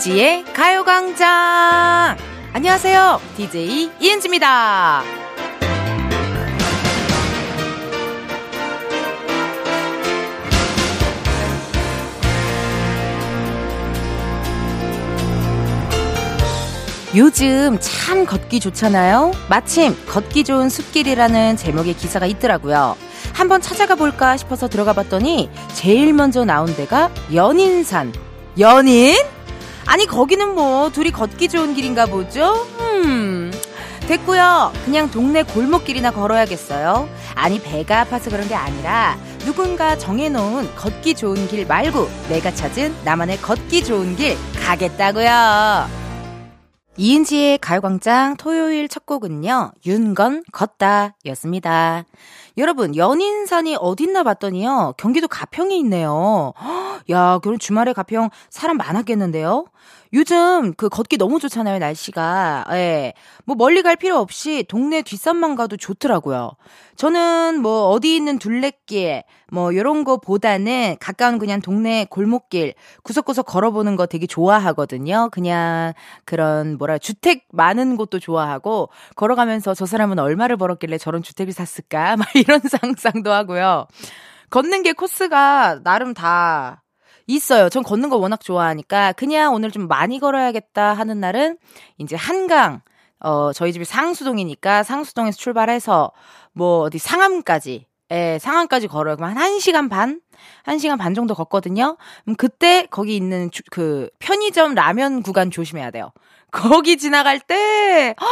이은지의 가요광장! 안녕하세요. DJ 이은지입니다. 요즘 참 걷기 좋잖아요? 마침 걷기 좋은 숲길이라는 제목의 기사가 있더라고요. 한번 찾아가 볼까 싶어서 들어가 봤더니 제일 먼저 나온 데가 연인산. 연인? 아니, 거기는 뭐 둘이 걷기 좋은 길인가 보죠? 음. 됐고요. 그냥 동네 골목길이나 걸어야겠어요. 아니, 배가 아파서 그런 게 아니라 누군가 정해놓은 걷기 좋은 길 말고 내가 찾은 나만의 걷기 좋은 길 가겠다고요. 이은지의 가요광장 토요일 첫 곡은요, 윤건 걷다 였습니다. 여러분, 연인산이 어딨나 봤더니요, 경기도 가평에 있네요. 야, 그럼 주말에 가평 사람 많았겠는데요? 요즘 그 걷기 너무 좋잖아요, 날씨가. 예. 뭐 멀리 갈 필요 없이 동네 뒷산만 가도 좋더라고요. 저는 뭐 어디 있는 둘레길, 뭐 요런 거 보다는 가까운 그냥 동네 골목길, 구석구석 걸어보는 거 되게 좋아하거든요. 그냥 그런 뭐라, 주택 많은 곳도 좋아하고, 걸어가면서 저 사람은 얼마를 벌었길래 저런 주택을 샀을까? 막 이런 상상도 하고요. 걷는 게 코스가 나름 다 있어요. 전 걷는 거 워낙 좋아하니까 그냥 오늘 좀 많이 걸어야겠다 하는 날은 이제 한강 어 저희 집이 상수동이니까 상수동에서 출발해서 뭐 어디 상암까지 예, 상암까지 걸어요. 그럼 한 1시간 반? 1시간 반 정도 걷거든요. 그럼 그때 거기 있는 주, 그 편의점 라면 구간 조심해야 돼요. 거기 지나갈 때 허,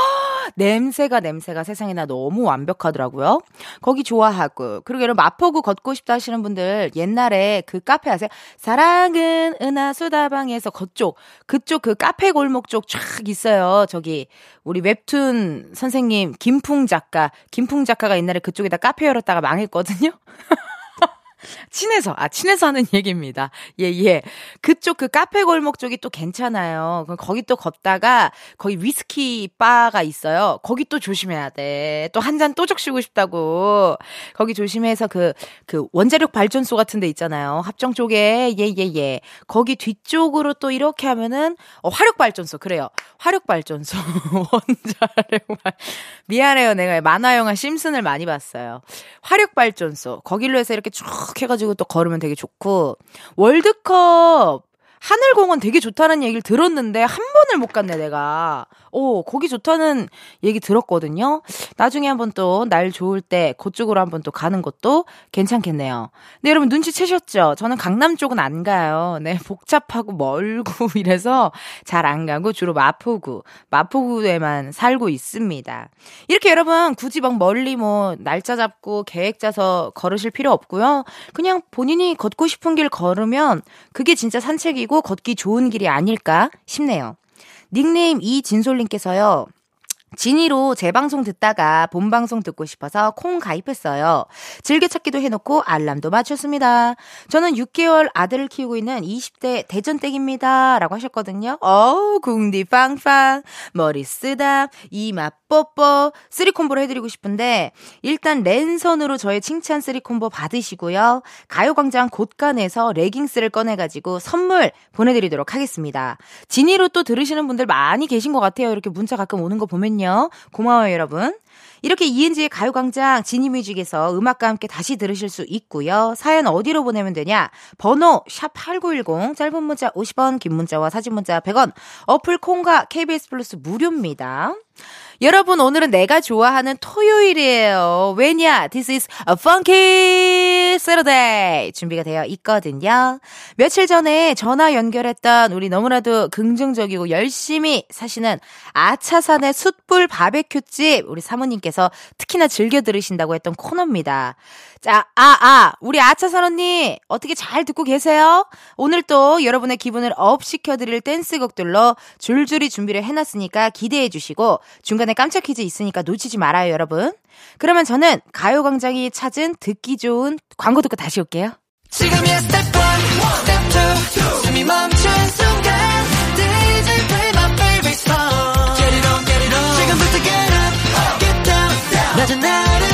냄새가 냄새가 세상에나 너무 완벽하더라고요. 거기 좋아하고 그리고 여러분 마포구 걷고 싶다 하시는 분들 옛날에 그 카페 아세요? 사랑은 은하수다방에서 그쪽 그쪽 그 카페 골목 쪽 쫙 있어요. 저기 우리 웹툰 선생님 김풍 작가 김풍 작가가 옛날에 그쪽에다 카페 열었다가 망했거든요. 친해서, 아, 친해서 하는 얘기입니다. 예, 예. 그쪽 그 카페 골목 쪽이 또 괜찮아요. 그럼 거기 또 걷다가 거기 위스키 바가 있어요. 거기 또 조심해야 돼. 또 한 잔 또 적시고 싶다고. 거기 조심해서 그, 그 원자력 발전소 같은 데 있잖아요. 합정 쪽에. 예, 예, 예. 거기 뒤쪽으로 또 이렇게 하면은, 어, 화력 발전소. 그래요. 화력 발전소. 원자력 발. 미안해요. 내가 만화 영화 심슨을 많이 봤어요. 화력 발전소. 거길로 해서 이렇게 쭉 해가지고 또 걸으면 되게 좋고. 월드컵 하늘공원 되게 좋다는 얘기를 들었는데 한 번을 못 갔네 내가. 오 거기 좋다는 얘기 들었거든요. 나중에 한번 또 날 좋을 때 그쪽으로 한번 또 가는 것도 괜찮겠네요. 네 여러분 눈치채셨죠? 저는 강남 쪽은 안 가요. 네 복잡하고 멀고 이래서 잘 안 가고 주로 마포구 마포구에만 살고 있습니다. 이렇게 여러분 굳이 막 멀리 뭐 날짜 잡고 계획 짜서 걸으실 필요 없고요. 그냥 본인이 걷고 싶은 길 걸으면 그게 진짜 산책이 그리고 걷기 좋은 길이 아닐까 싶네요. 닉네임 이진솔님께서요. 진이로 재방송 듣다가 본방송 듣고 싶어서 콩 가입했어요. 즐겨찾기도 해놓고 알람도 맞췄습니다. 저는 6개월 아들을 키우고 있는 20대 대전댁입니다. 라고 하셨거든요. 어우, 궁디 빵빵, 머리 쓰다, 이마 뽀뽀, three combo를 해드리고 싶은데, 일단 랜선으로 저의 칭찬 three combo 받으시고요. 가요광장 곳간에서 레깅스를 꺼내가지고 선물 보내드리도록 하겠습니다. 진이로 또 들으시는 분들 많이 계신 것 같아요. 이렇게 문자 가끔 오는 거 보면 있거든요. 고마워요, 여러분. 이렇게 이은지의 가요광장 지니뮤직에서 음악과 함께 다시 들으실 수 있고요. 사연 어디로 보내면 되냐? 번호 샵8910 짧은 문자 50원 긴 문자와 사진 문자 100원 어플 콩과 KBS 플러스 무료입니다. 여러분, 오늘은 내가 좋아하는 토요일이에요. 왜냐? This is a funky Saturday. 준비가 되어 있거든요. 며칠 전에 전화 연결했던 우리 너무나도 긍정적이고 열심히 사시는 아차산의 숯불 바베큐집 우리 사모님께서 특히나 즐겨 들으신다고 했던 코너입니다. 자, 아, 아, 우리 아차산 언니, 어떻게 잘 듣고 계세요? 오늘 또 여러분의 기분을 up 시켜드릴 댄스곡들로 줄줄이 준비를 해놨으니까 기대해 주시고, 중간에 깜짝 퀴즈 있으니까 놓치지 말아요, 여러분. 그러면 저는 가요광장이 찾은 듣기 좋은 광고 듣고 다시 올게요. 지금이야 스텝 1, 스텝 2, 숨이 멈춘 순간, DJ play my favorite song. Get it on, get it on. 지금부터 get up, get down, 낮은 아름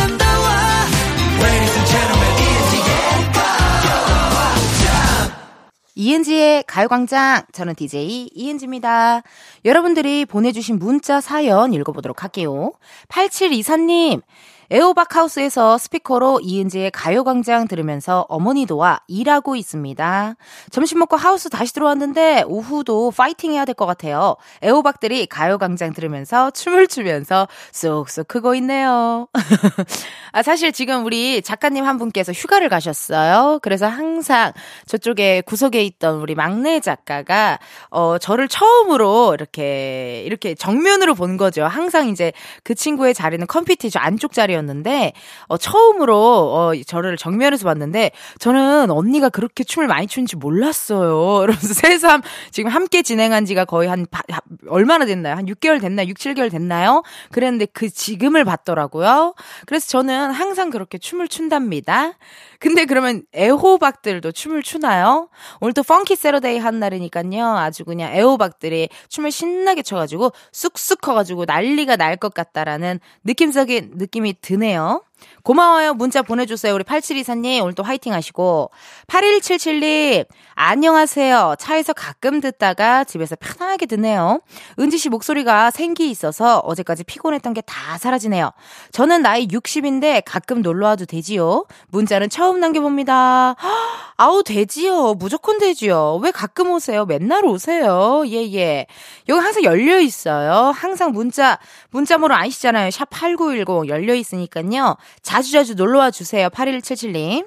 이은지의 가요광장. 저는 DJ 이은지입니다. 여러분들이 보내주신 문자 사연 읽어보도록 할게요. 8724님, 에어박 하우스에서 스피커로 이은지의 가요광장 들으면서 어머니도와 일하고 있습니다. 점심 먹고 하우스 다시 들어왔는데 오후도 파이팅 해야 될 것 같아요. 에어박들이 가요광장 들으면서 춤을 추면서 쏙쏙 크고 있네요. 아, 사실 지금 우리 작가님 한 분께서 휴가를 가셨어요. 그래서 항상 저쪽에 구석에 있던 우리 막내 작가가 어, 저를 처음으로 이렇게, 이렇게 정면으로 본 거죠. 항상 이제 그 친구의 자리는 컴퓨터 안쪽 자리 였는데 어, 처음으로 어, 저를 정면에서 봤는데 저는 언니가 그렇게 춤을 많이 추는지 몰랐어요. 그러면서 새삼 지금 함께 진행한 지가 거의 한 바, 얼마나 됐나요? 한 6개월 됐나요? 6, 7개월 됐나요? 그랬는데 그 지금을 봤더라고요. 그래서 저는 항상 그렇게 춤을 춘답니다. 근데 그러면 애호박들도 춤을 추나요? 오늘 또 Funky Saturday 한 날이니까요. 아주 그냥 애호박들이 춤을 신나게 춰가지고 쑥쑥 커가지고 난리가 날 것 같다라는 느낌적인 느낌이 드네요. 고마워요. 문자 보내주세요. 우리 8724님, 오늘 또 화이팅 하시고. 8177님, 안녕하세요. 차에서 가끔 듣다가 집에서 편하게 듣네요. 은지씨 목소리가 생기 있어서 어제까지 피곤했던 게 다 사라지네요. 저는 나이 60인데 가끔 놀러와도 되지요? 문자는 처음 남겨봅니다. 아우, 되지요. 무조건 되지요. 왜 가끔 오세요? 맨날 오세요. 예, 예. 여기 항상 열려 있어요. 항상 문자, 문자번호 아시잖아요. 샵8910 열려 있으니까요. 자주자주 놀러와 주세요. 8177님.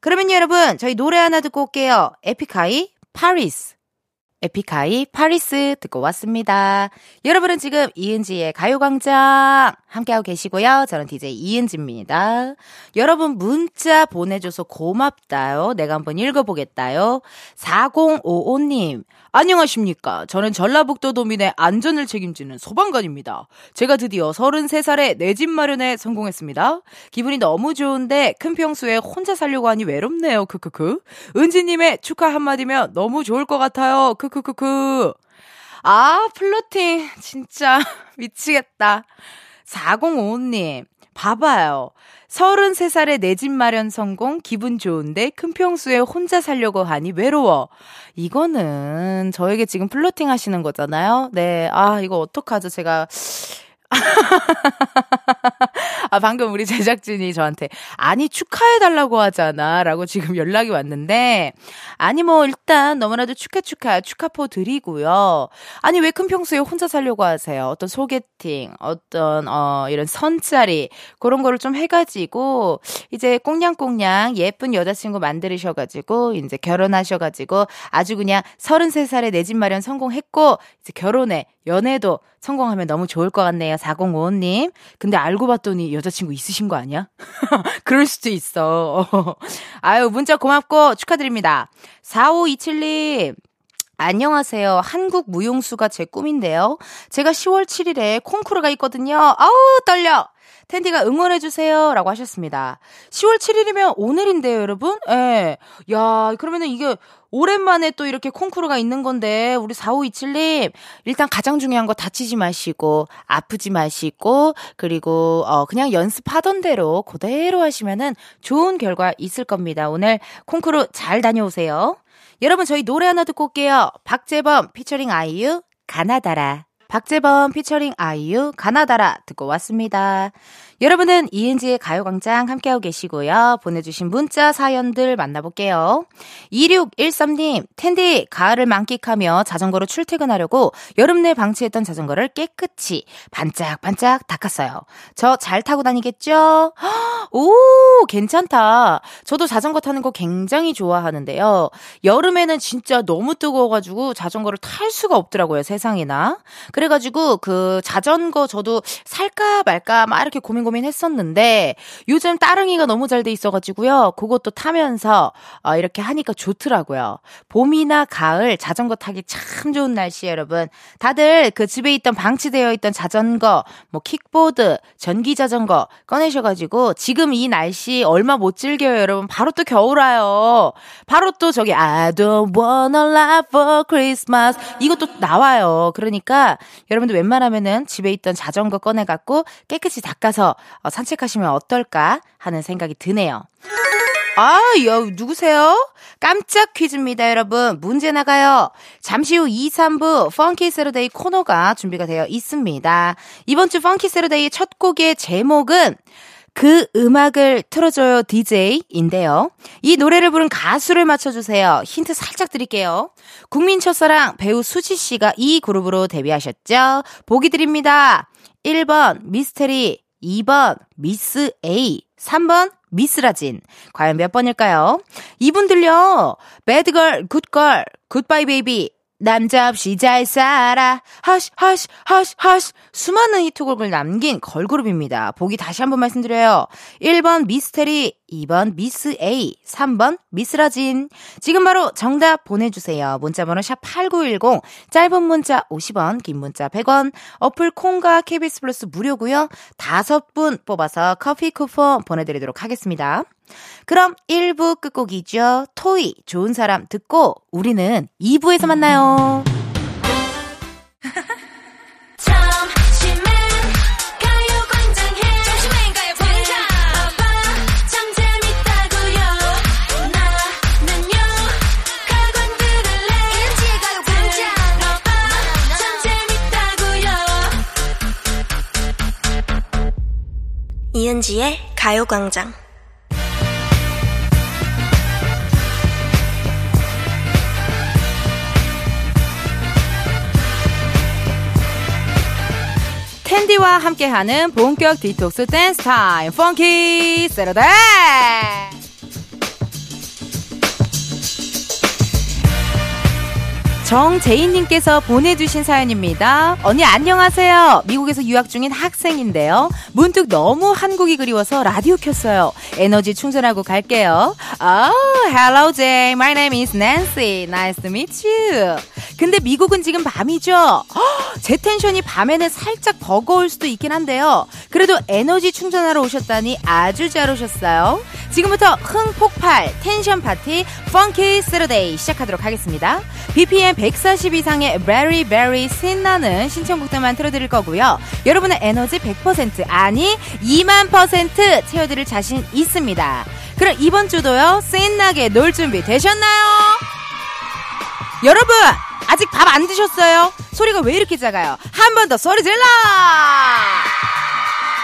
그러면 여러분, 저희 노래 하나 듣고 올게요. 에픽하이, 파리스. 에픽하이, 파리스 듣고 왔습니다. 여러분은 지금 이은지의 가요광장 함께하고 계시고요. 저는 DJ 이은지입니다. 여러분 문자 보내줘서 고맙다요. 내가 한번 읽어보겠다요. 4055님, 안녕하십니까. 저는 전라북도 도민의 안전을 책임지는 소방관입니다. 제가 드디어 33살에 내 집 마련에 성공했습니다. 기분이 너무 좋은데 큰 평수에 혼자 살려고 하니 외롭네요. 크크크. 은지님의 축하 한마디면 너무 좋을 것 같아요. 크크크크. 아, 플로팅. 진짜 미치겠다. 4055님. 봐봐요. 33살에 내 집 마련 성공, 기분 좋은데 큰 평수에 혼자 살려고 하니 외로워. 이거는 저에게 지금 플로팅 하시는 거잖아요. 네. 아, 이거 어떡하죠? 제가 아, 방금 우리 제작진이 저한테, 아니, 축하해달라고 하잖아. 라고 지금 연락이 왔는데, 아니, 뭐, 일단 너무나도 축하, 축하, 축하포 드리고요. 아니, 왜 큰 평소에 혼자 살려고 하세요? 어떤 소개팅, 어떤, 어, 이런 선짜리, 그런 거를 좀 해가지고, 이제 꽁냥꽁냥 예쁜 여자친구 만들으셔가지고, 이제 결혼하셔가지고, 아주 그냥 33살에 내 집 마련 성공했고, 이제 결혼해. 연애도 성공하면 너무 좋을 것 같네요. 4055님. 근데 알고 봤더니 여자친구 있으신 거 아니야? 그럴 수도 있어. 아유, 문자 고맙고 축하드립니다. 4527님. 안녕하세요. 한국 무용수가 제 꿈인데요. 제가 10월 7일에 콩쿠르가 있거든요. 아우, 떨려! 텐디가 응원해주세요. 라고 하셨습니다. 10월 7일이면 오늘인데요, 여러분? 예. 야, 그러면은 이게 오랜만에 또 이렇게 콩쿠르가 있는 건데, 우리 4527님, 일단 가장 중요한 거 다치지 마시고, 아프지 마시고, 그리고, 어, 그냥 연습하던 대로 그대로 하시면은 좋은 결과 있을 겁니다. 오늘 콩쿠르 잘 다녀오세요. 여러분, 저희 노래 하나 듣고 올게요. 박재범 피처링 아이유, 가나다라. 박재범 피처링 아이유 가나다라 듣고 왔습니다. 여러분은 이은지의 가요광장 함께하고 계시고요. 보내주신 문자 사연들 만나볼게요. 2613님, 텐디, 가을을 만끽하며 자전거로 출퇴근하려고 여름 내 방치했던 자전거를 깨끗이 반짝반짝 닦았어요. 저 잘 타고 다니겠죠? 오, 괜찮다. 저도 자전거 타는 거 굉장히 좋아하는데요. 여름에는 진짜 너무 뜨거워가지고 자전거를 탈 수가 없더라고요, 세상에나. 그래가지고 그 자전거 저도 살까 말까 막 이렇게 고민 고민 했었는데 요즘 따릉이가 너무 잘 돼 있어가지고요. 그것도 타면서 어, 이렇게 하니까 좋더라고요. 봄이나 가을 자전거 타기 참 좋은 날씨 여러분. 다들 그 집에 있던 방치되어 있던 자전거, 뭐 킥보드, 전기 자전거 꺼내셔가지고 지금 이 날씨 얼마 못 즐겨요 여러분. 바로 또 겨울 와요. 바로 또 저기 I don't wanna live for Christmas 이것도 나와요. 그러니까 여러분들 웬만하면은 집에 있던 자전거 꺼내갖고 깨끗이 닦아서 어, 산책하시면 어떨까 하는 생각이 드네요. 아, 여, 누구세요? 깜짝 퀴즈입니다, 여러분. 문제 나가요. 잠시 후 2, 3부 Funky Saturday 코너가 준비가 되어 있습니다. 이번 주 Funky Saturday 첫 곡의 제목은 그 음악을 틀어줘요 DJ인데요. 이 노래를 부른 가수를 맞춰주세요. 힌트 살짝 드릴게요. 국민 첫사랑 배우 수지 씨가 이 그룹으로 데뷔하셨죠. 보기 드립니다. 1번 미스테리, 2번 Miss A, 3번 미스라진. 과연 몇 번일까요? 이분들요. Bad Girl, Good Girl, Goodbye Baby, 남자 없이 잘 살아. Hush, Hush, Hush, Hush. 수많은 히트곡을 남긴 걸그룹입니다. 보기 다시 한번 말씀드려요. 1번 미스테리, 2번 Miss A, 3번 미스라진. 지금 바로 정답 보내주세요. 문자번호 샵 8910, 짧은 문자 50원, 긴 문자 100원, 어플 콩과 KBS 플러스 무료고요 다섯 분 뽑아서 커피 쿠폰 보내드리도록 하겠습니다. 그럼 1부 끝곡이죠. 토이, 좋은 사람 듣고 우리는 2부에서 만나요. 이은지의 가요광장. 은디와 함께하는 본격 디톡스 댄스 타임. Funky Saturday 정재인님께서 보내주신 사연입니다. 언니 안녕하세요. 미국에서 유학 중인 학생인데요. 문득 너무 한국이 그리워서 라디오 켰어요. 에너지 충전하고 갈게요. Oh, hello Jay. My name is Nancy. Nice to meet you. 근데 미국은 지금 밤이죠? 제 텐션이 밤에는 살짝 버거울 수도 있긴 한데요. 그래도 에너지 충전하러 오셨다니 아주 잘 오셨어요. 지금부터 흥 폭발 텐션 파티 Funky Saturday 시작하도록 하겠습니다. BPM 140 이상의 very very 신나는 신청곡들만 틀어드릴 거고요. 여러분의 에너지 100% 아니 2만 퍼센트 채워드릴 자신 있습니다. 그럼 이번 주도요 신나게 놀 준비 되셨나요? 여러분 아직 밥 안 드셨어요? 소리가 왜 이렇게 작아요? 한 번 더 소리 질러!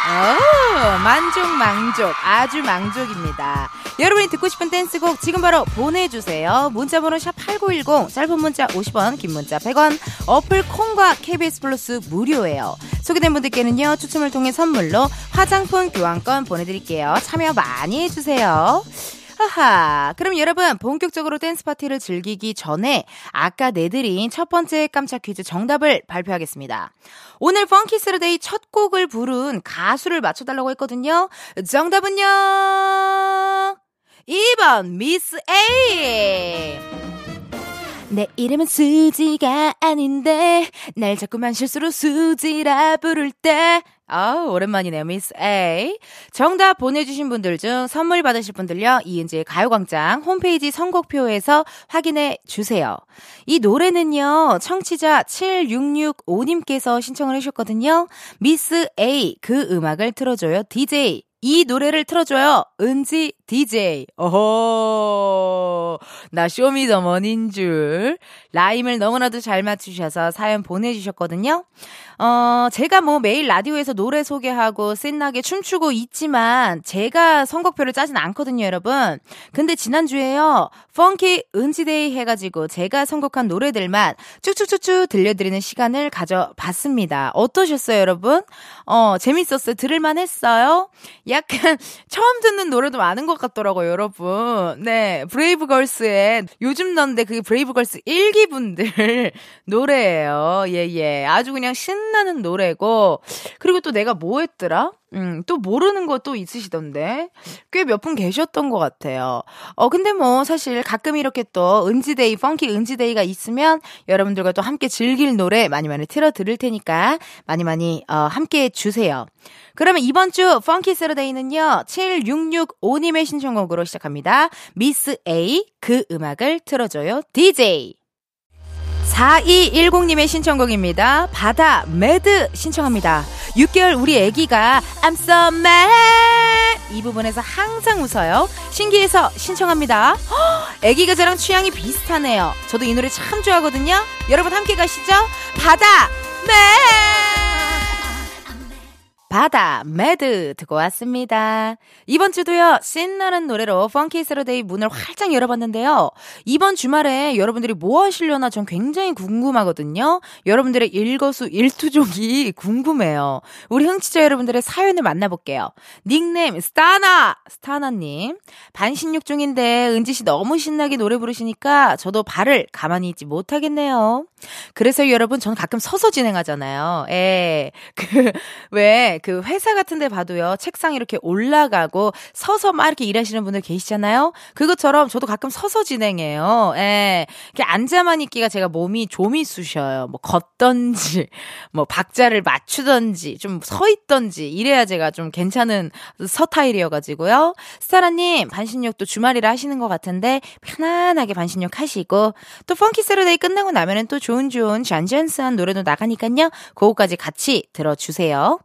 오, 만족, 망족. 아주 망족입니다. 여러분이 듣고 싶은 댄스곡 지금 바로 보내주세요. 문자번호 샵 8910, 짧은 문자 50원, 긴 문자 100원, 어플 콩과 KBS 플러스 무료예요. 소개된 분들께는요, 추첨을 통해 선물로 화장품 교환권 보내드릴게요. 참여 많이 해주세요. 하하. 그럼 여러분, 본격적으로 댄스 파티를 즐기기 전에 아까 내드린 첫 번째 깜짝 퀴즈 정답을 발표하겠습니다. 오늘 Funky Saturday 첫 곡을 부른 가수를 맞춰달라고 했거든요. 정답은요, 2번, Miss A! 내 이름은 수지가 아닌데 날 자꾸만 실수로 수지라 부를 때 아, 오랜만이네요, 미스 A. 정답 보내주신 분들 중 선물 받으실 분들요, 이은지의 가요광장 홈페이지 선곡표에서 확인해 주세요. 이 노래는요, 청취자 7665님께서 신청을 해주셨거든요. 미스 A, 그 음악을 틀어줘요, DJ. 이 노래를 틀어줘요. 은지 DJ. 어허. 나 쇼미더머니인 줄. 라임을 너무나도 잘 맞추셔서 사연 보내주셨거든요. 어, 제가 뭐 매일 라디오에서 노래 소개하고 신나게 춤추고 있지만 제가 선곡표를 짜진 않거든요, 여러분. 근데 지난주에요. Funky 은지day 해가지고 제가 선곡한 노래들만 쭉쭉쭉쭉 들려드리는 시간을 가져봤습니다. 어떠셨어요, 여러분? 어, 재밌었어요? 들을만 했어요? 약간 처음 듣는 노래도 많은 것 같더라고요, 여러분. 네, 브레이브걸스의 요즘 넌데 그게 브레이브걸스 1기분들 노래예요. 예, 예. 아주 그냥 신나는 노래고 그리고 또 내가 뭐 했더라? 음, 또 모르는 것도 있으시던데. 꽤 몇 분 계셨던 것 같아요. 어, 근데 뭐 사실 가끔 이렇게 또 은지day, Funky 은지day가 있으면 여러분들과 또 함께 즐길 노래 많이 많이 틀어 드릴 테니까 많이 많이, 어, 함께 해주세요. 그러면 이번 주 Funky Saturday는요, 7665님의 신청곡으로 시작합니다. Miss A, 그 음악을 틀어줘요. DJ. 4210님의 신청곡입니다. 바다 Mad 신청합니다. 6개월 우리 애기가 I'm so mad 이 부분에서 항상 웃어요. 신기해서 신청합니다. 허, 애기가 저랑 취향이 비슷하네요. 저도 이 노래 참 좋아하거든요. 여러분 함께 가시죠. 바다 네. 바다 Mad 듣고 왔습니다. 이번 주도요 신나는 노래로 Funky Saturday 문을 활짝 열어봤는데요. 이번 주말에 여러분들이 뭐 하시려나 전 굉장히 궁금하거든요. 여러분들의 일거수 일투족이 궁금해요. 우리 흥취자 여러분들의 사연을 만나볼게요. 닉네임 스타나 스타나님 반신욕 중인데 은지 씨 너무 신나게 노래 부르시니까 저도 발을 가만히 있지 못하겠네요. 그래서 여러분 전 가끔 서서 진행하잖아요. 예. 그 왜 그 회사 같은 데 봐도요, 책상 이렇게 올라가고 서서 막 이렇게 일하시는 분들 계시잖아요? 그것처럼 저도 가끔 서서 진행해요. 예. 이렇게 앉아만 있기가 제가 몸이 좀이 쑤셔요. 뭐 걷던지, 뭐 박자를 맞추던지, 좀 서 있던지, 이래야 제가 좀 괜찮은 서타일이어 가지고요. 스타라 님, 반신욕도 주말이라 하시는 것 같은데, 편안하게 반신욕 하시고, 또 Funky Saturday 끝나고 나면은 또 좋은 좋은 잔잔스한 노래도 나가니까요. 그거까지 같이 들어주세요.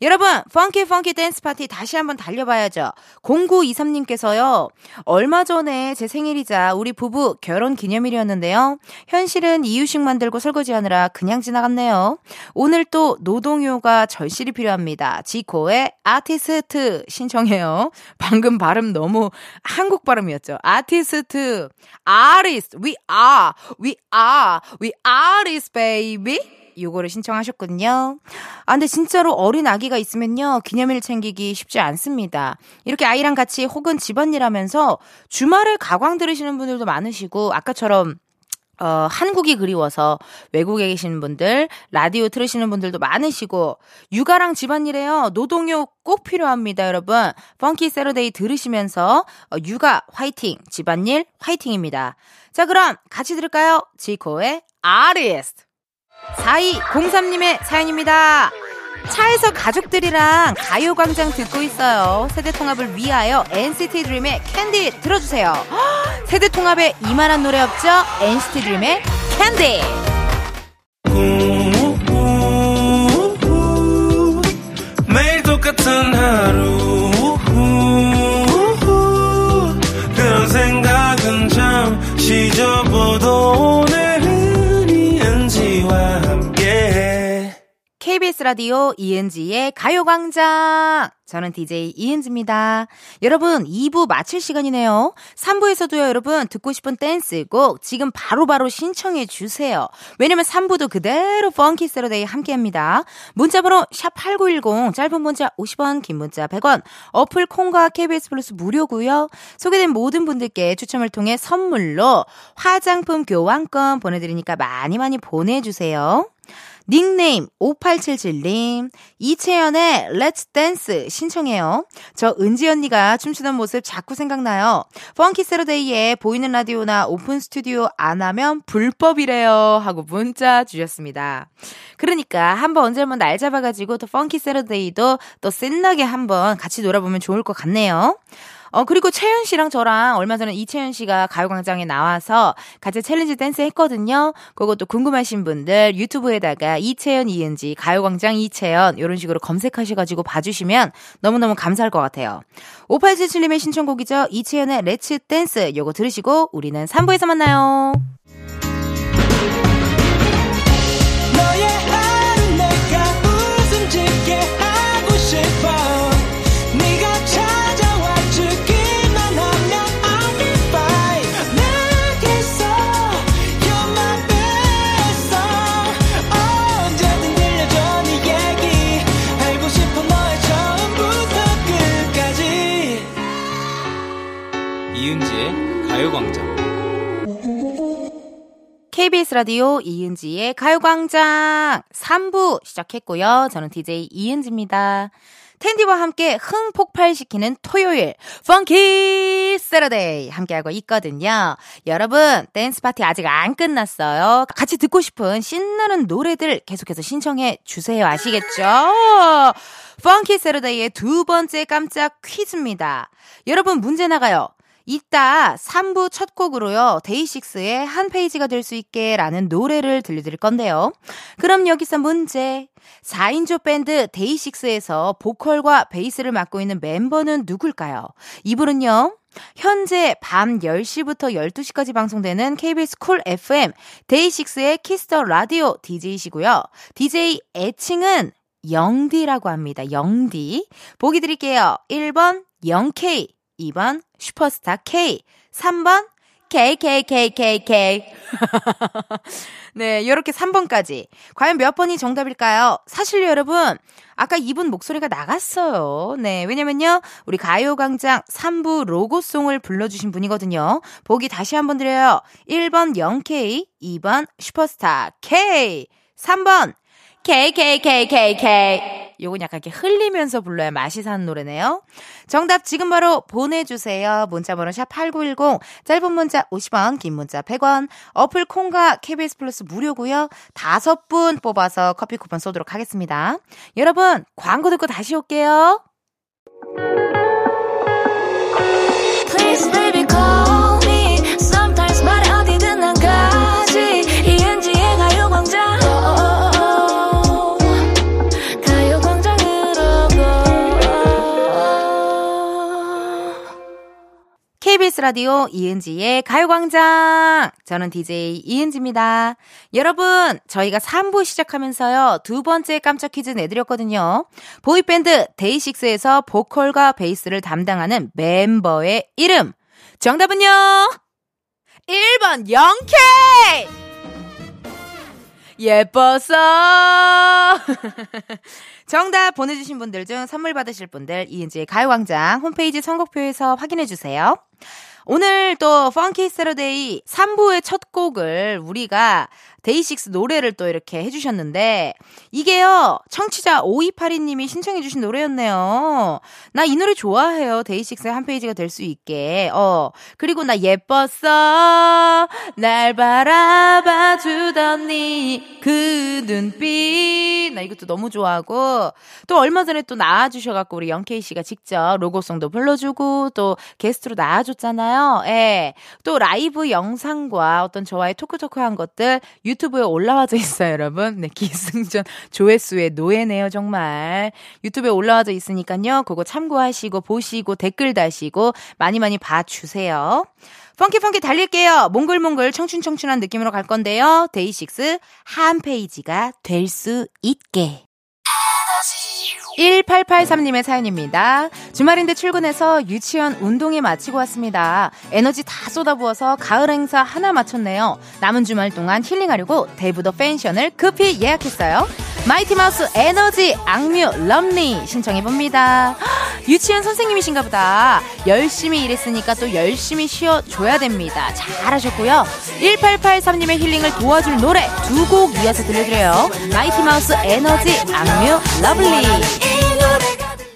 여러분, Funky Funky 댄스 파티 다시 한번 달려봐야죠. 0923님께서요, 얼마 전에 제 생일이자 우리 부부 결혼 기념일이었는데요. 현실은 이유식 만들고 설거지하느라 그냥 지나갔네요. 오늘 또 노동요가 절실히 필요합니다. 지코의 아티스트 신청해요. 방금 발음 너무 한국 발음이었죠. 아티스트, 아리스트, we are, we are, we artists, baby. 요거를 신청하셨거든요. 아, 근데 진짜로 어린 아기가 있으면요. 기념일 챙기기 쉽지 않습니다. 이렇게 아이랑 같이 혹은 집안일 하면서 주말에 가광 들으시는 분들도 많으시고, 아까처럼 어, 한국이 그리워서 외국에 계신 분들, 라디오 들으시는 분들도 많으시고, 육아랑 집안일에요. 노동요 꼭 필요합니다, 여러분. Funky Saturday 들으시면서, 어, 육아 화이팅, 집안일 화이팅입니다. 자, 그럼 같이 들을까요? 지코의 아리스트. 4203님의 사연입니다. 차에서 가족들이랑 가요광장 듣고 있어요. 세대통합을 위하여 NCT 드림의 캔디 들어주세요. 세대통합에 이만한 노래 없죠? NCT 드림의 캔디. 매일 똑같은 하루 KBS 라디오 이은지의 가요광장. 저는 DJ 이은지입니다. 여러분, 2부 마칠 시간이네요. 3부에서도요, 여러분, 듣고 싶은 댄스곡 지금 바로바로 바로 신청해 주세요. 왜냐면 3부도 그대로 Funky Saturday 함께 합니다. 문자번호 샵8910, 짧은 문자 50원, 긴 문자 100원, 어플 콩과 KBS 플러스 무료고요 소개된 모든 분들께 추첨을 통해 선물로 화장품 교환권 보내드리니까 많이 많이 보내주세요. 닉네임 5877님, 이채연의 Let's Dance 신청해요. 저 은지 언니가 춤추는 모습 자꾸 생각나요. Funky Saturday에 보이는 라디오나 오픈 스튜디오 안 하면 불법이래요. 하고 문자 주셨습니다. 그러니까 한번 언제 한번 날 잡아가지고 또 Funky Saturday도 또 신나게 한번 같이 놀아보면 좋을 것 같네요. 어, 그리고 채연 씨랑 저랑 얼마 전에 이채연 씨가 가요광장에 나와서 같이 챌린지 댄스 했거든요. 그것도 궁금하신 분들 유튜브에다가 이채연 이은지 가요광장 이채연 이런 식으로 검색하셔가지고 봐주시면 너무너무 감사할 것 같아요. 5877님의 신청곡이죠. 이채연의 Let's Dance 요거 들으시고 우리는 3부에서 만나요. KBS 라디오 이은지의 가요광장 3부 시작했고요. 저는 DJ 이은지입니다. 텐디와 함께 흥 폭발시키는 토요일 Funky Saturday 함께하고 있거든요. 여러분 댄스 파티 아직 안 끝났어요. 같이 듣고 싶은 신나는 노래들 계속해서 신청해 주세요. 아시겠죠? Funky Saturday의 두 번째 깜짝 퀴즈입니다. 여러분 문제 나가요. 이따 3부 첫 곡으로요, 데이식스의 한 페이지가 될 수 있게 라는 노래를 들려드릴 건데요. 그럼 여기서 문제. 4인조 밴드 데이식스에서 보컬과 베이스를 맡고 있는 멤버는 누굴까요? 이분은요, 현재 밤 10시부터 12시까지 방송되는 KBS 쿨 FM 데이식스의 Kiss the Radio DJ이시고요. DJ 애칭은 영디라고 합니다. 영디. 보기 드릴게요. 1번 영K, 2번 슈퍼스타 K, 3번 KKKKK. 네, 이렇게 3번까지. 과연 몇 번이 정답일까요? 사실 여러분, 아까 이분 목소리가 나갔어요. 네, 왜냐면요. 우리 가요광장 3부 로고송을 불러주신 분이거든요. 보기 다시 한번 드려요. 1번 0K, 2번 슈퍼스타 K, 3번 KKKKK. 요건 약간 이렇게 흘리면서 불러야 맛이 사는 노래네요. 정답 지금 바로 보내주세요. 문자번호 샵8910, 짧은 문자 50원, 긴 문자 100원, 어플 콩과 KBS 플러스 무료고요. 다섯 분 뽑아서 커피 쿠폰 쏘도록 하겠습니다. 여러분, 광고 듣고 다시 올게요. Please, baby, KBS 라디오 이은지의 가요광장. 저는 DJ 이은지입니다. 여러분, 저희가 3부 시작하면서요, 두 번째 깜짝 퀴즈 내드렸거든요. 보이밴드 데이식스에서 보컬과 베이스를 담당하는 멤버의 이름. 정답은요? 1번 영케! 예뻐서! 정답 보내주신 분들 중 선물 받으실 분들 이은지의 가요광장 홈페이지 선곡표에서 확인해주세요. 오늘 또 Funky Saturday 3부의 첫 곡을 우리가 데이식스 노래를 또 이렇게 해주셨는데, 이게요, 청취자 5282님이 신청해주신 노래였네요. 나 이 노래 좋아해요. 데이식스의 한 페이지가 될 수 있게. 어, 그리고 나 예뻤어. 날 바라봐 주더니 그 눈빛. 나 이것도 너무 좋아하고, 또 얼마 전에 또 나와주셔갖고 우리 영케이 씨가 직접 로고송도 불러주고, 또 게스트로 나와줬잖아요. 예. 또 라이브 영상과 어떤 저와의 토크토크 한 것들 유튜브에 올라와져 있어요, 여러분. 네, 기승전 조회수의 노예네요, 정말. 유튜브에 올라와져 있으니까요. 그거 참고하시고, 보시고, 댓글 다시고, 많이 많이 봐주세요. Funky Funky 달릴게요. 몽글몽글 청춘청춘한 느낌으로 갈 건데요. 데이식스 한 페이지가 될 수 있게. 1883님의 사연입니다. 주말인데 출근해서 유치원 운동회 마치고 왔습니다. 에너지 다 쏟아부어서 가을 행사 하나 마쳤네요. 남은 주말 동안 힐링하려고 대부도 펜션을 급히 예약했어요. 마이티마우스 에너지 악뮤 Love Lee 신청해봅니다. 유치원 선생님이신가 보다. 열심히 일했으니까 또 열심히 쉬어줘야 됩니다. 잘하셨고요. 1883님의 힐링을 도와줄 노래 두 곡 이어서 들려드려요. 마이티마우스 에너지 악뮤 Love Lee.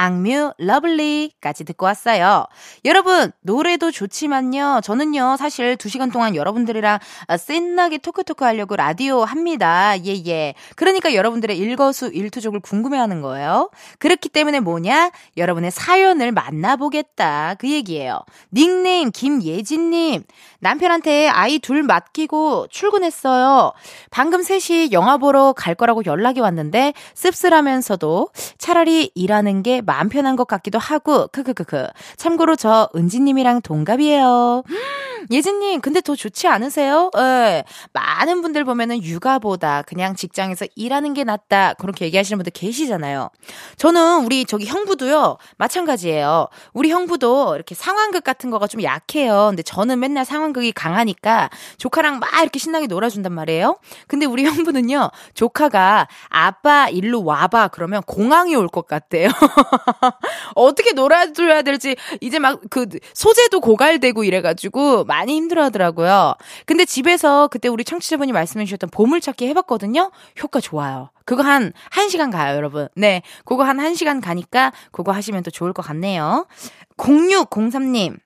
악뮤 Love Lee까지 듣고 왔어요. 여러분 노래도 좋지만요. 저는요 사실 2시간 동안 여러분들이랑 신나게 토크토크 하려고 라디오 합니다. 예예. 예. 그러니까 여러분들의 일거수 일투족을 궁금해하는 거예요. 그렇기 때문에 뭐냐? 여러분의 사연을 만나보겠다 그 얘기예요. 닉네임 김예진님 남편한테 아이 둘 맡기고 출근했어요. 방금 3시 영화 보러 갈 거라고 연락이 왔는데 씁쓸하면서도 차라리 일하는 게 마음 편한 것 같기도 하고 크크크크. 참고로 저 은지님이랑 동갑이에요. 예진님, 근데 더 좋지 않으세요? 예. 많은 분들 보면은 육아보다 그냥 직장에서 일하는 게 낫다. 그렇게 얘기하시는 분들 계시잖아요. 저는 우리 저기 형부도요, 마찬가지예요. 우리 형부도 이렇게 상황극 같은 거가 좀 약해요. 근데 저는 맨날 상황극이 강하니까 조카랑 막 이렇게 신나게 놀아준단 말이에요. 근데 우리 형부는요, 조카가 아빠 일로 와봐. 그러면 공항이 올 것 같대요. 어떻게 놀아줘야 될지 이제 막 그 소재도 고갈되고 이래가지고 많이 힘들어 하더라고요. 근데 집에서 그때 우리 청취자분이 말씀해 주셨던 보물찾기 해봤거든요? 효과 좋아요. 그거 한, 한 시간 가요, 여러분. 네. 그거 한, 한 시간 가니까 그거 하시면 또 좋을 것 같네요. 0603님.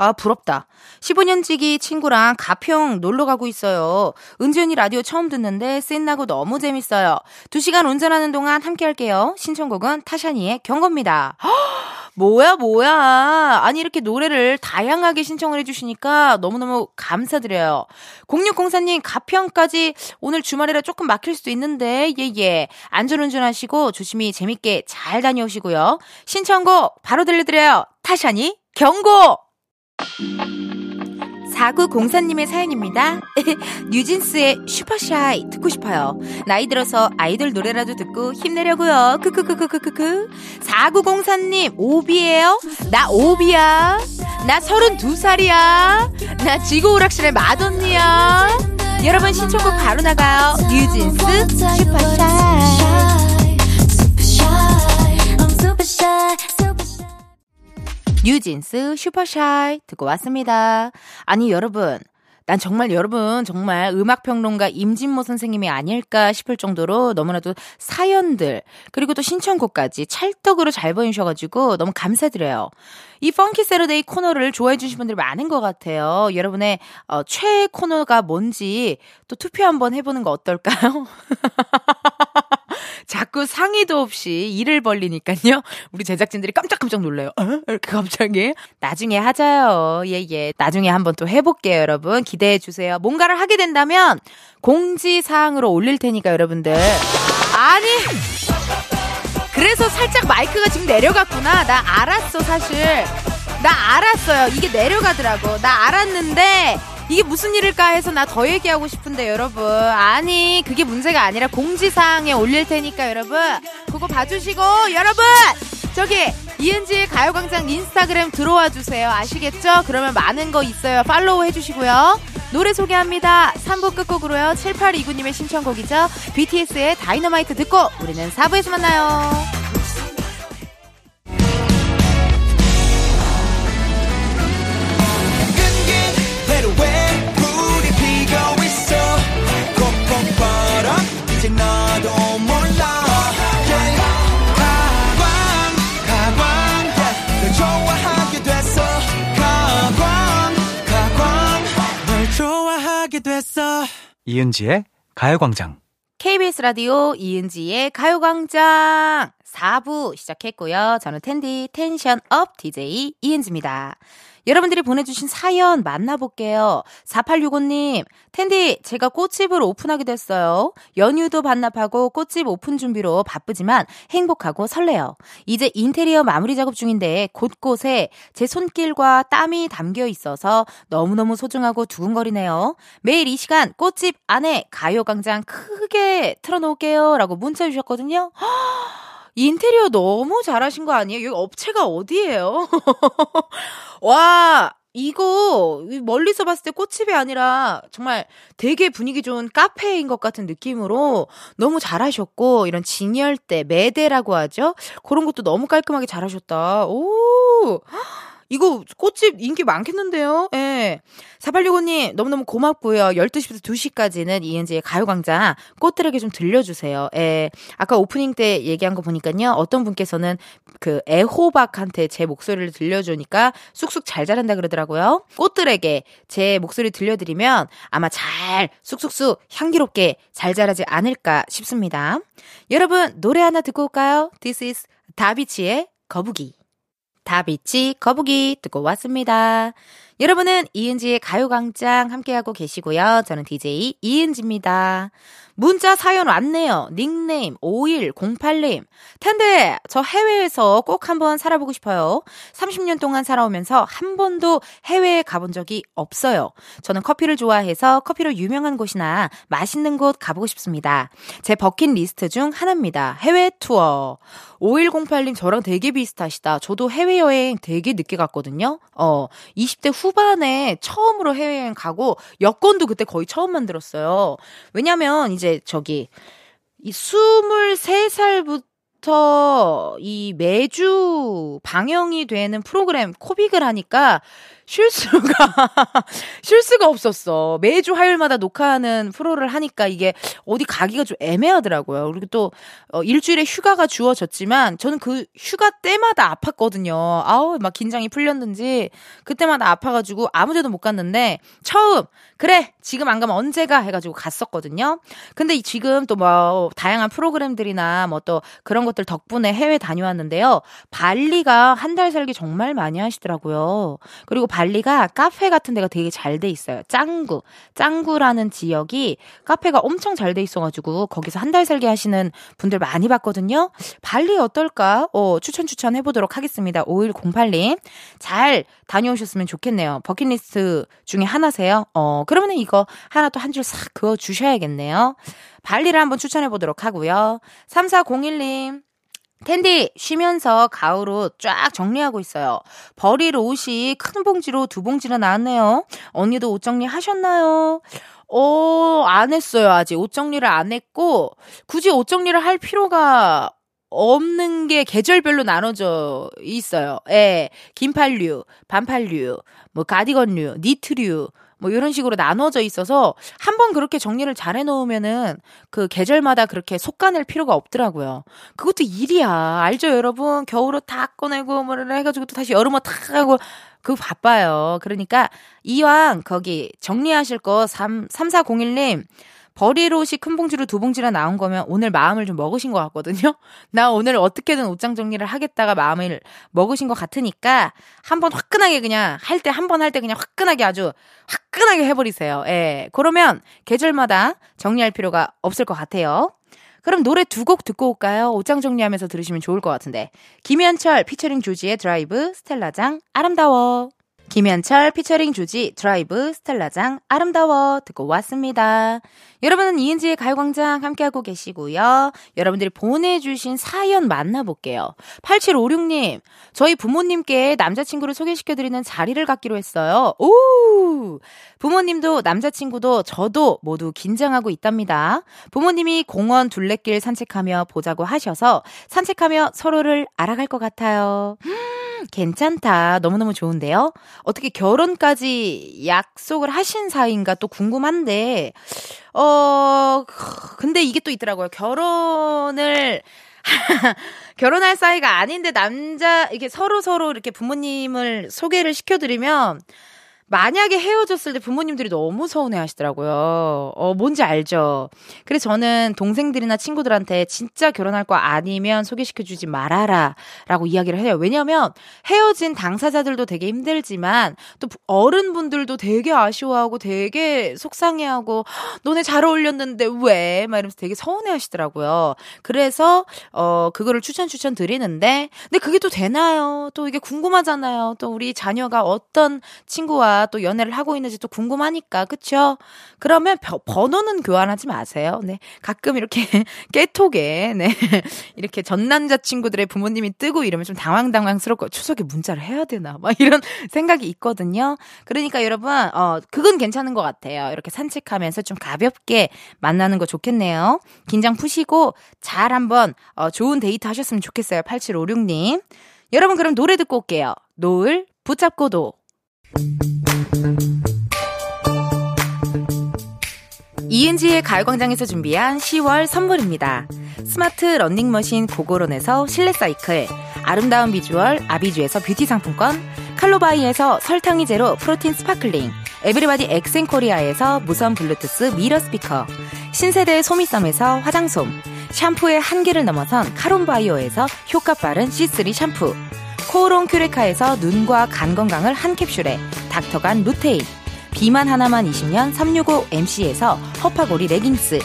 아, 부럽다. 15년 지기 친구랑 가평 놀러 가고 있어요. 은지 언니 라디오 처음 듣는데 쎄나고 너무 재밌어요. 2시간 운전하는 동안 함께 할게요. 신청곡은 타샤니의 경고입니다. 뭐야, 뭐야. 아니, 이렇게 노래를 다양하게 신청을 해주시니까 너무너무 감사드려요. 0604님, 가평까지 오늘 주말이라 조금 막힐 수도 있는데, 예, 예. 안전운전 하시고 조심히 재밌게 잘 다녀오시고요. 신청곡 바로 들려드려요. 타샤니 경고! 4904님의 사연입니다. 뉴진스의 슈퍼샤이 듣고 싶어요. 나이 들어서 아이돌 노래라도 듣고 힘내려고요. 크크크크크크크. 4904님, 오비예요? 나 오비야. 나 32살이야. 나 지구 오락실의 맏언니야. 여러분 신청곡 바로 나가요. 뉴진스 슈퍼샤이. 뉴진스 슈퍼샤이 듣고 왔습니다. 아니 여러분 난 정말 여러분 정말 음악평론가 임진모 선생님이 아닐까 싶을 정도로 너무나도 사연들 그리고 또 신청곡까지 찰떡으로 잘 보내주셔가지고 너무 감사드려요. 이 펑키 세러데이 코너를 좋아해 주신 분들이 많은 것 같아요. 여러분의 어, 최애 코너가 뭔지 또 투표 한번 해보는 거 어떨까요? 자꾸 상의도 없이 일을 벌리니까요. 우리 제작진들이 깜짝깜짝 놀라요. 어? 이렇게 갑자기. 나중에 하자요. 예, 예. 나중에 한번 또 해볼게요, 여러분. 기대해 주세요. 뭔가를 하게 된다면 공지사항으로 올릴 테니까, 여러분들. 아니! 그래서 살짝 마이크가 지금 내려갔구나. 나 알았어, 사실. 나 알았어요. 이게 내려가더라고. 나 알았는데, 이게 무슨 일일까 해서 나 더 얘기하고 싶은데 여러분. 아니 그게 문제가 아니라 공지사항에 올릴 테니까 여러분. 그거 봐주시고 여러분! 저기 이은지의 가요광장 인스타그램 들어와 주세요. 아시겠죠? 그러면 많은 거 있어요. 팔로우 해주시고요. 노래 소개합니다. 3부 끝곡으로요. 7829님의 신청곡이죠. BTS의 다이너마이트 듣고 우리는 4부에서 만나요 이은지의 가요광장. KBS 라디오 이은지의 가요광장 4부 시작했고요. 저는 텐디 tension up DJ 이은지입니다. 여러분들이 보내주신 사연 만나볼게요. 4865님, 텐디, 제가 꽃집을 오픈하게 됐어요. 연휴도 반납하고 꽃집 오픈 준비로 바쁘지만 행복하고 설레요. 이제 인테리어 마무리 작업 중인데 곳곳에 제 손길과 땀이 담겨 있어서 너무너무 소중하고 두근거리네요. 매일 이 시간 꽃집 안에 가요광장 크게 틀어놓을게요. 라고 문자 주셨거든요. 인테리어 너무 잘하신 거 아니에요? 여기 업체가 어디예요? 와, 이거 멀리서 봤을 때 꽃집이 아니라 정말 되게 분위기 좋은 카페인 것 같은 느낌으로 너무 잘하셨고 이런 진열대 매대라고 하죠. 그런 것도 너무 깔끔하게 잘하셨다. 오. 이거 꽃집 인기 많겠는데요? 예. 4865님, 너무너무 고맙고요. 12시부터 2시까지는 이은지의 가요광장 꽃들에게 좀 들려주세요. 예. 아까 오프닝 때 얘기한 거 보니까요. 어떤 분께서는 그 애호박한테 제 목소리를 들려주니까 쑥쑥 잘 자란다 그러더라고요. 꽃들에게 제 목소리 들려드리면 아마 잘 쑥쑥쑥 향기롭게 잘 자라지 않을까 싶습니다. 여러분, 노래 하나 듣고 올까요? This is 다비치의 거북이. 다비치 거북이 듣고 왔습니다. 여러분은 이은지의 가요광장 함께하고 계시고요. 저는 DJ 이은지입니다. 문자 사연 왔네요. 닉네임 5108님. 텐데, 저 해외에서 꼭 한번 살아보고 싶어요. 30년 동안 살아오면서 한 번도 해외에 가본 적이 없어요. 저는 커피를 좋아해서 커피로 유명한 곳이나 맛있는 곳 가보고 싶습니다. 제 버킷리스트 중 하나입니다. 해외 투어. 5108님 저랑 되게 비슷하시다. 저도 해외여행 되게 늦게 갔거든요. 어, 20대 후 반에 처음으로 해외여행 가고 여권도 그때 거의 처음 만들었어요. 왜냐면 이제 저기 이 23살부터 이 매주 방영이 되는 프로그램 코빅을 하니까 쉴 수가, 쉴 수가 없었어. 매주 화요일마다 녹화하는 프로를 하니까 이게 어디 가기가 좀 애매하더라고요. 그리고 또, 어, 일주일에 휴가가 주어졌지만 저는 그 휴가 때마다 아팠거든요. 아우, 막 긴장이 풀렸는지 그때마다 아파가지고 아무 데도 못 갔는데 처음, 그래, 지금 안 가면 언제 가? 해가지고 갔었거든요. 근데 지금 또 뭐, 다양한 프로그램들이나 뭐 또 그런 것들 덕분에 해외 다녀왔는데요. 발리가 한 달 살기 정말 많이 하시더라고요. 그리고 발 리가 카페 같은 데가 되게 잘 돼 있어요. 짱구. 짱구라는 지역이 카페가 엄청 잘 돼 있어가지고 거기서 한 달 살기 하시는 분들 많이 봤거든요. 발리 어떨까? 어, 추천 추천 해보도록 하겠습니다. 5108님. 잘 다녀오셨으면 좋겠네요. 버킷리스트 중에 하나세요? 어, 그러면은 이거 하나 또 한 줄 싹 그어 주셔야겠네요. 발리를 한번 추천해 보도록 하고요. 3401님. 텐디 쉬면서 가을옷 쫙 정리하고 있어요. 버릴 옷이 큰 봉지로 두 봉지나 나왔네요. 언니도 옷 정리 하셨나요? 어, 안 했어요. 아직 옷 정리를 안 했고 굳이 옷 정리를 할 필요가 없는 게 계절별로 나눠져 있어요. 예. 긴팔류, 반팔류, 뭐 가디건류, 니트류, 뭐 이런 식으로 나눠져 있어서 한번 그렇게 정리를 잘 해놓으면은 그 계절마다 그렇게 속가낼 필요가 없더라고요. 그것도 일이야. 알죠, 여러분? 겨울옷 다 꺼내고 뭐를 해가지고 또 다시 여름옷 다 하고 그거 바빠요. 그러니까 이왕 거기 정리하실 거 3, 3401님 버릴 옷이 큰 봉지로 두 봉지나 나온 거면 오늘 마음을 좀 먹으신 것 같거든요. 나 오늘 어떻게든 옷장 정리를 하겠다가 마음을 먹으신 것 같으니까 한번 화끈하게 그냥 할 때 한 번 할 때 그냥 화끈하게 아주 화끈하게 해버리세요. 예. 그러면 계절마다 정리할 필요가 없을 것 같아요. 그럼 노래 두 곡 듣고 올까요? 옷장 정리하면서 들으시면 좋을 것 같은데. 김현철 피처링 조지의 드라이브 스텔라장 아름다워. 김현철 피처링 조지 드라이브 스텔라장 아름다워 듣고 왔습니다. 여러분은 이은지의 가요광장 함께하고 계시고요. 여러분들이 보내주신 사연 만나볼게요. 8756님, 저희 부모님께 남자친구를 소개시켜드리는 자리를 갖기로 했어요. 오! 부모님도 남자친구도 저도 모두 긴장하고 있답니다. 부모님이 공원 둘레길 산책하며 보자고 하셔서 산책하며 서로를 알아갈 것 같아요. 괜찮다. 너무너무 좋은데요? 어떻게 결혼까지 약속을 하신 사이인가 또 궁금한데, 어, 근데 이게 또 있더라고요. 결혼을, 결혼할 사이가 아닌데 남자, 이렇게 서로 서로 이렇게 부모님을 소개를 시켜드리면, 만약에 헤어졌을 때 부모님들이 너무 서운해 하시더라고요. 어, 뭔지 알죠? 그래서 저는 동생들이나 친구들한테 진짜 결혼할 거 아니면 소개시켜주지 말아라. 라고 이야기를 해요. 왜냐면 헤어진 당사자들도 되게 힘들지만 또 어른분들도 되게 아쉬워하고 되게 속상해하고 너네 잘 어울렸는데 왜? 막 이러면서 되게 서운해 하시더라고요. 그래서, 어, 그거를 추천 추천 드리는데, 근데 그게 또 되나요? 또 이게 궁금하잖아요. 또 우리 자녀가 어떤 친구와 또 연애를 하고 있는지 또 궁금하니까 그쵸? 그러면 번호는 교환하지 마세요. 네 가끔 이렇게 깨톡에 네 이렇게 전 남자 친구들의 부모님이 뜨고 이러면 좀 당황당황스럽고 추석에 문자를 해야 되나 막 이런 생각이 있거든요. 그러니까 여러분 어 그건 괜찮은 것 같아요. 이렇게 산책하면서 좀 가볍게 만나는 거 좋겠네요. 긴장 푸시고 잘 한번 어, 좋은 데이트 하셨으면 좋겠어요. 8756님. 여러분 그럼 노래 듣고 올게요. 노을 붙잡고도 이은지의 가요광장에서 준비한 10월 선물입니다. 스마트 러닝머신 고고론에서 실내 사이클, 아름다운 비주얼 아비주에서 뷰티 상품권, 칼로바이에서 설탕이 제로 프로틴 sparkling, 에브리바디 엑센코리아에서 무선 블루투스 mirror 스피커, 신세대 소미썸에서 화장솜, 샴푸의 한계를 넘어선 카론바이오에서 효과 빠른 C3 샴푸, 코오롱 큐레카에서 눈과 간 건강을 한 캡슐에 닥터간 루테인 비만 하나만 20년 365MC에서 허파고리 레깅스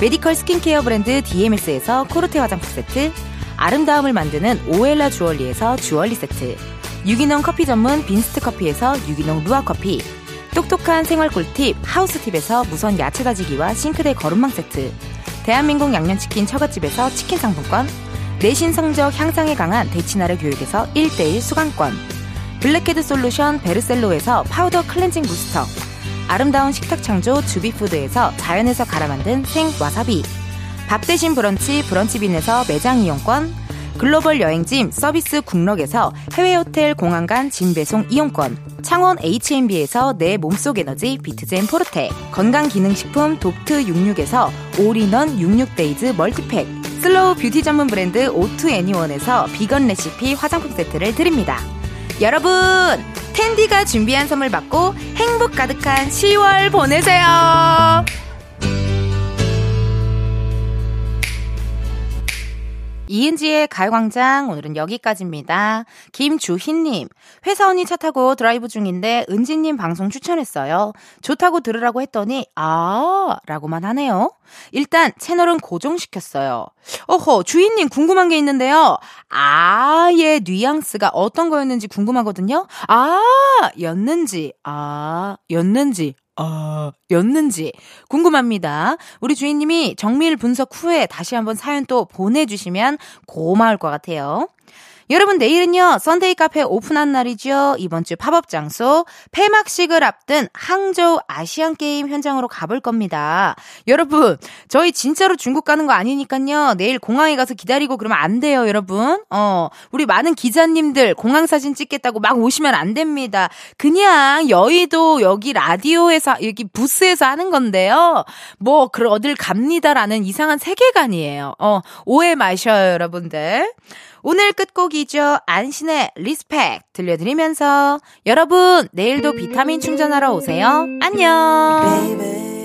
메디컬 스킨케어 브랜드 DMS에서 코르테 화장품 세트 아름다움을 만드는 오엘라 주얼리에서 주얼리 세트 유기농 커피 전문 빈스트 커피에서 유기농 루아 커피 똑똑한 생활 꿀팁 하우스팁에서 무선 야채 다지기와 싱크대 거름망 세트 대한민국 양념치킨 처갓집에서 치킨 상품권 내신 성적 향상에 강한 대치나래 교육에서 1대1 수강권. 블랙헤드 솔루션 베르셀로에서 파우더 클렌징 부스터. 아름다운 식탁 창조 주비푸드에서 자연에서 갈아 만든 생 와사비. 밥 대신 브런치 브런치빈에서 매장 이용권. 글로벌 여행짐 서비스 국럭에서 해외 호텔 공항 간 짐 배송 이용권, 창원 H&B에서 내 몸속 에너지 비트젠 포르테, 건강기능식품 독트 66에서 올인원 66 Days 멀티팩, 슬로우 뷰티 전문 브랜드 오투 애니원에서 비건 레시피 화장품 세트를 드립니다. 여러분, 텐디가 준비한 선물 받고 행복 가득한 10월 보내세요. 이은지의 가요광장 오늘은 여기까지입니다. 김주희님 회사 언니 차 타고 드라이브 중인데 은지님 방송 추천했어요. 좋다고 들으라고 했더니 아 라고만 하네요. 일단 채널은 고정시켰어요. 어허 주희님 궁금한 게 있는데요. 아의 뉘앙스가 어떤 거였는지 궁금하거든요. 아 였는지 아 였는지 아, 였는지 궁금합니다. 우리 주인님이 정밀 분석 후에 다시 한번 사연 또 보내주시면 고마울 것 같아요. 여러분 내일은요 Sunday 카페 오픈한 날이죠. 이번 주 팝업 장소 폐막식을 앞둔 항저우 아시안 게임 현장으로 가볼 겁니다. 여러분 저희 진짜로 중국 가는 거 아니니까요. 내일 공항에 가서 기다리고 그러면 안 돼요, 여러분. 어 우리 많은 기자님들 공항 사진 찍겠다고 막 오시면 안 됩니다. 그냥 여의도 여기 라디오에서 여기 부스에서 하는 건데요. 뭐 그런 어딜 갑니다라는 이상한 세계관이에요. 어 오해 마셔요, 여러분들. 오늘 끝곡이죠. 안신애의 Respect 들려드리면서 여러분 내일도 비타민 충전하러 오세요. 안녕. Baby.